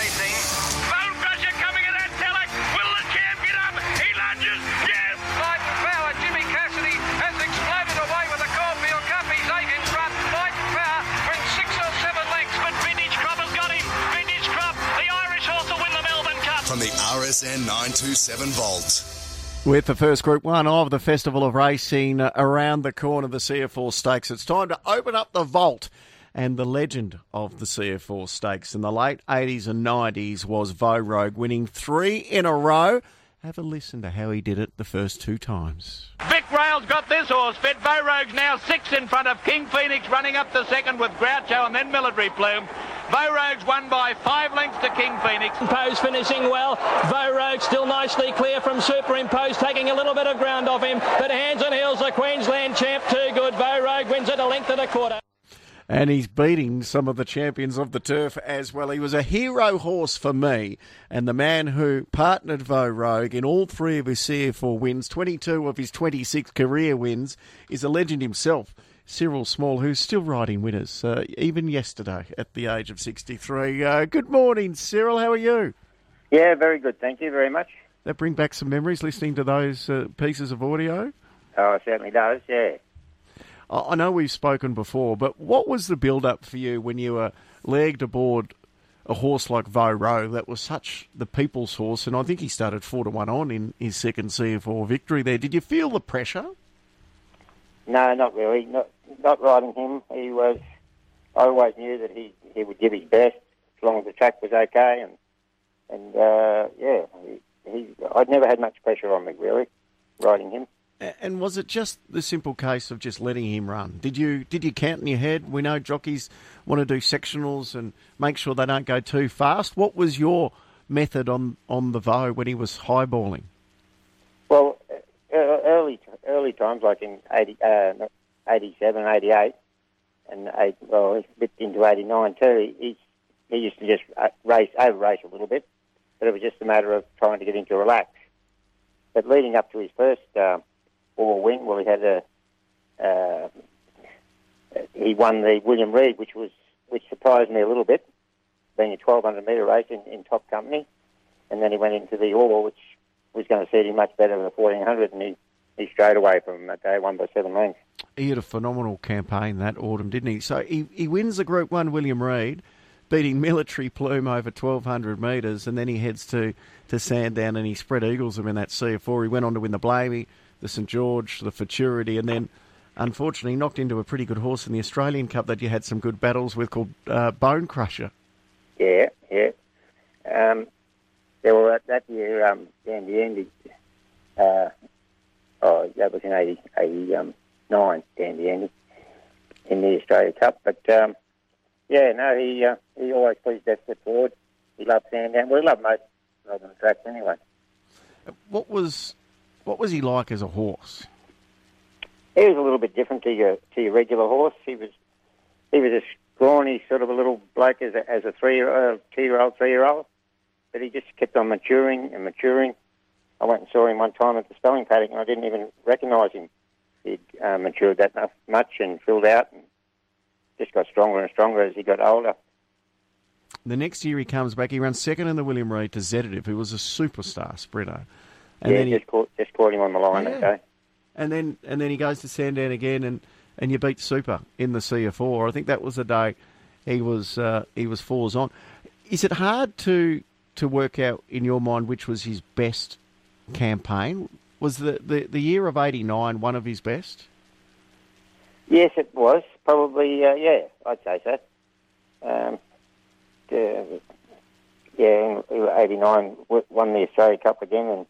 racing. Bonecrusher coming at that Telek. Will the champ get up? He lunges. Yes. Might and Power, Jimmy Cassidy has exploded away with the Caulfield Cup. He's eight in front. Might and Power brings six or seven lengths, but Vintage Crop has got him. Vintage Crop. The Irish horse will win the Melbourne Cup. From the RSN 927 Vault. With the first Group 1 of the Festival of Racing around the corner of the C.F. Orr Stakes, it's time to open up the vault. And the legend of the C.F. Orr Stakes in the late 80s and 90s was Vo Rogue, winning three in a row. Have a listen to how he did it the first two times. Vic Rail's got this horse fit. Vo Rogue's now six in front of King Phoenix, running up the second with Groucho and then Military Plume. Vo Rogue's won by five lengths to King Phoenix. Pose finishing well. Vo Rogue still nicely clear from Superimpose, taking a little bit of ground off him. But Hands and Heels, the Queensland champ, too good. Vo Rogue wins it a length and a quarter. And he's beating some of the champions of the turf as well. He was a hero horse for me, and the man who partnered Vo Rogue in all three of his C.F. Orr wins, 22 of his 26 career wins, is a legend himself. Cyril Small, who's still riding winners, uh, even yesterday at the age of 63. Uh, good morning, Cyril. How are you? Yeah, very good. Thank you very much. That bring back some memories listening to those uh, pieces of audio. Oh, it certainly does. Yeah. I know we've spoken before, but what was the build-up for you when you were legged aboard a horse like Rogue that was such the people's horse, and I think he started four to one on in his second C.F. Orr victory there. Did you feel the pressure? No, not really. Not not riding him. He was. I always knew that he he would give his best as long as the track was okay, and and uh, yeah, he, he. I'd never had much pressure on me really, riding him. And was it just the simple case of just letting him run? Did you did you count in your head? We know jockeys want to do sectionals and make sure they don't go too fast. What was your method on on the Vo when he was highballing? Well, early early times like in 80, uh, 87, 88, and eight, well, a bit into 89 too. He he used to just uh, race over race a little bit, but it was just a matter of trying to get him to relax. But leading up to his first uh, four win, well, he had a uh, he won the William Reid, which was which surprised me a little bit, being a 1200 metre race in, in top company, and then he went into the Orwell, which was going to suit him much better than the 1400, and he he strayed away from day, one by seven lengths. He had a phenomenal campaign that autumn, didn't he? So he, he wins the Group 1 William Reid, beating Military Plume over 1,200 metres, and then he heads to, to Sandown and he spread eagles him in that C.F. Orr. He went on to win the Blamey, the St George, the Futurity, and then unfortunately knocked into a pretty good horse in the Australian Cup that you had some good battles with called uh, Bonecrusher. Yeah, yeah. Um, yeah, well, that, that year, um, Dandy Andy, uh, oh, that was in 80, 89, Dandy Andy, in the Australia Cup. But, um, yeah, no, he uh, he always his best foot forward. He loved Sandown. Well, he loved most Melbourne tracks anyway. What was what was he like as a horse? He was a little bit different to your to your regular horse. He was he was a scrawny sort of a little bloke as a, as a three year uh, two year old three year old, but he just kept on maturing and maturing. I went and saw him one time at the spelling paddock, and I didn't even recognise him. He'd uh, matured that much and filled out, and just got stronger and stronger as he got older. The next year he comes back. He runs second in the William Reid to Zeditave, who was a superstar sprinter. And yeah, then he, just caught just caught him on the line Yeah. that day. and then and then he goes to Sandown again, and, and you beat Super in the C.F. Orr. I think that was the day he was uh, he was fours on. Is it hard to to work out in your mind which was his best campaign? Was the, the, the year of '89 one of his best? Yes, it was probably. Uh, yeah, I'd say so. Um, the, yeah, in '89 won the Australia Cup again, and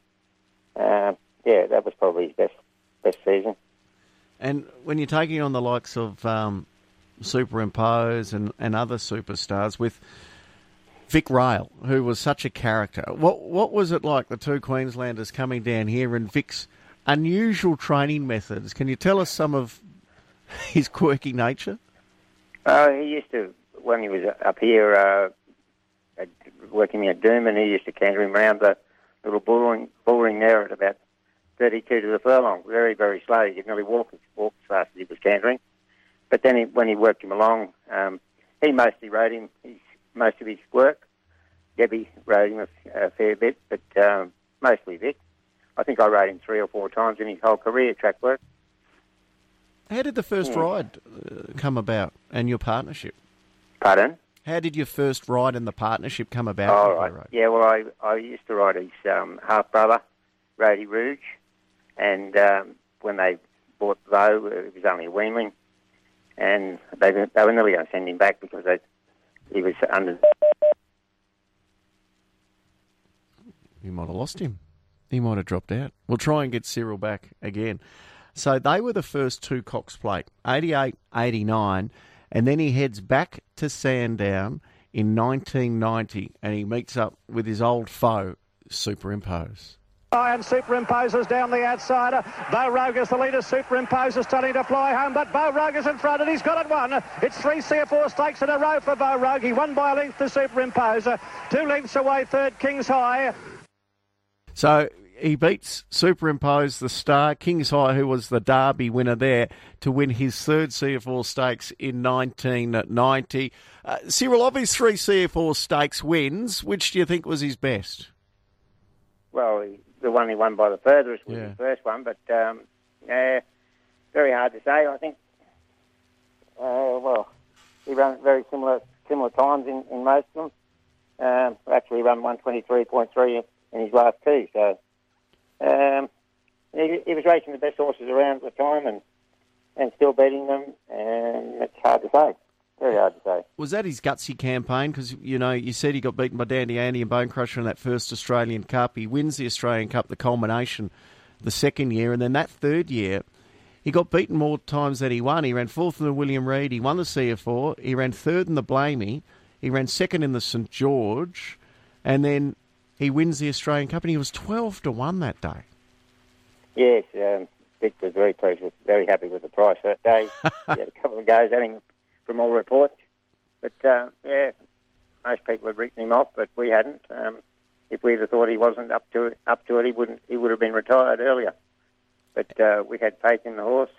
uh, yeah, that was probably his best best season. And when you're taking on the likes of um, Superimpose and, and other superstars with Vic Rail, who was such a character, what what was it like, the two Queenslanders coming down here and Vic's unusual training methods? Can you tell us some of his quirky nature? Oh, he used to when he was up here uh, working at Doom, and he used to canter him around the little boring, there at about 32 to the furlong, very, very slow. He could nearly walk, walk as fast as he was cantering. But then he, when he worked him along, um, he mostly rode him his, most of his work. Debbie rode him a, a fair bit, but um, mostly Vic. I think I rode him three or four times in his whole career, track work. How did the first Yeah. ride uh, come about and your partnership? Pardon? How did your first ride in the partnership come about? With right. Yeah, well, I, I used to ride his um, half brother, Rody Rouge, and um, when they bought Vo, it was only a weanling, and they, they were nearly going to send him back because they, he was under. You might have lost him. He might have dropped out. We'll try and get Cyril back again. So they were the first two Cox Plate, 88, 89, and then he heads back to Sandown in 1990 and he meets up with his old foe, Superimpose. And superimposes down the outside. Vo Rogue is the leader. Superimposes starting to fly home, but Vo Rogue is in front and he's got it won. It's three C.F. Orr stakes in a row for Vo Rogue. He won by a length to Superimpose. Two lengths away, third King's High. So he beats Superimpose the star, Kings High, who was the Derby winner there, to win his third C.F. Orr stakes in 1990. Uh, Cyril, of his three C.F. Orr stakes wins, which do you think was his best? Well, the one he won by the furthest was Yeah. his first one, but um, yeah, very hard to say. I think. Uh, well, he ran very similar similar times in, in most of them. Um, actually, he ran one twenty three point three in his last two. So um, he, he was racing the best horses around at the time, and and still beating them. And it's hard to say. Very hard to say. Was that his gutsy campaign? Because, you know, you said he got beaten by Dandy Andy and Bonecrusher in that first Australian Cup. He wins the Australian Cup, the culmination, the second year. And then that third year, he got beaten more times than he won. He ran fourth in the William Reid. He won the C.F. Orr. He ran third in the Blamey. He ran second in the St George. And then he wins the Australian Cup. And he was 12 to 1 that day. Yes, um, Vic was very pleased with, very happy with the price that day. he had a couple of goes at him from all reports, but uh, yeah, most people had written him off, but we hadn't. Um, if we'd have thought he wasn't up to it, up to it, he wouldn't. He would have been retired earlier. But uh, we had faith in the horse,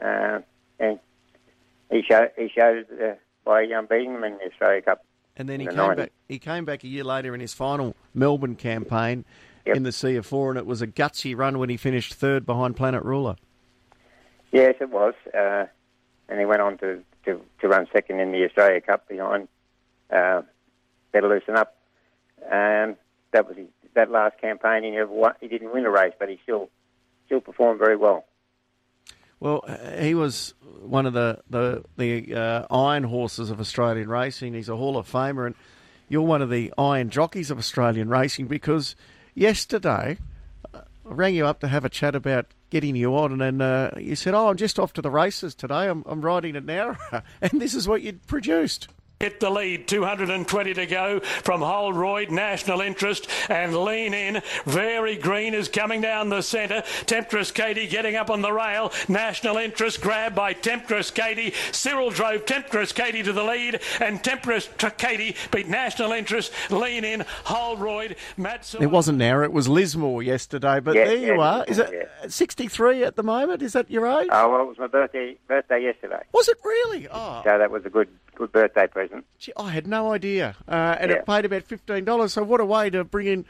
uh, and he showed he showed uh, by um, beating them in the Australia Cup. And then he In came 90s. back. He came back a year later in his final Melbourne campaign Yep. in the C.F. Orr, and it was a gutsy run when he finished third behind Planet Ruler. Yes, it was. Uh, and he went on to, to, to run second in the Australia Cup behind uh, Better Loosen Up. Um, that was his, that last campaign. He never won, he didn't win a race, but he still still performed very well. Well, he was one of the the, the uh, iron horses of Australian racing. He's a Hall of Famer, and you're one of the iron jockeys of Australian racing because yesterday uh, I rang you up to have a chat about getting you on, and then uh, you said, "Oh, I'm just off to the races today. I'm, I'm riding an hour," and this is what you'd produced. Hit the lead, 220 to go from Holroyd, National Interest, and Lean In. Very Green is coming down the centre. Temptress Katie getting up on the rail. National Interest grabbed by Temptress Katie. Cyril drove Temptress Katie to the lead, and Temptress Katie beat National Interest, Lean In, Holroyd, Matt It wasn't an hour; it was Lismore yesterday. But Yeah, there you yeah, are. Is Lismore, it 63 at the moment? Is that your age? Oh well, it was my birthday birthday yesterday, was it really? Oh, so that was a good good birthday present. Gee, I had no idea. Uh, and Yeah. it paid about $15. So what a way to bring in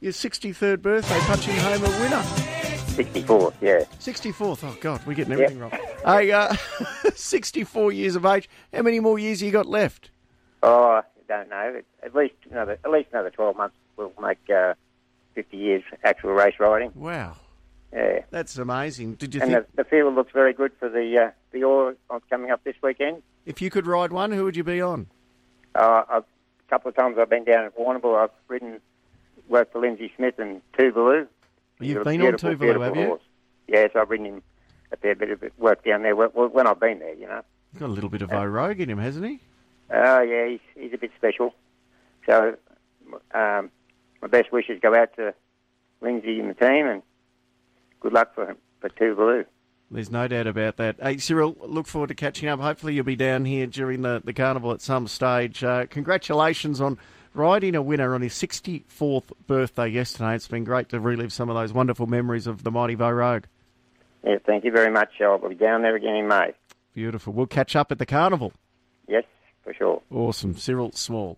your 63rd birthday, punching home a winner. Sixty four, yeah. 64th. Oh, God, we're getting everything wrong. Hey, uh, 64 years of age. How many more years have you got left? Oh, I don't know. At least another at least another twelve months will make uh, fifty years actual race riding. Wow. Yeah. That's amazing. Did you And think the, the field looks very good for the uh, the Orr coming up this weekend. If you could ride one, who would you be on? Uh, a couple of times I've been down at Warrnambool. I've ridden, worked for Lindsay Smith and Tuvalu. You've been on Tuvalu, have you? horse. Yes, I've ridden him a fair bit of work down there when, when I've been there, you know. He's got a little bit of O'Rogue in him, hasn't he? Oh, yeah, he's, he's a bit special. So um, my best wishes go out to Lindsay and the team, and good luck for him, for Tuvalu. There's no doubt about that. Hey, Cyril, look forward to catching up. Hopefully, you'll be down here during the, the carnival at some stage. Uh, congratulations on riding a winner on his 64th birthday yesterday. It's been great to relive some of those wonderful memories of the mighty Vo Rogue. Yeah, thank you very much. I'll be down there again in May. Beautiful. We'll catch up at the carnival. Yes, for sure. Awesome. Cyril Small.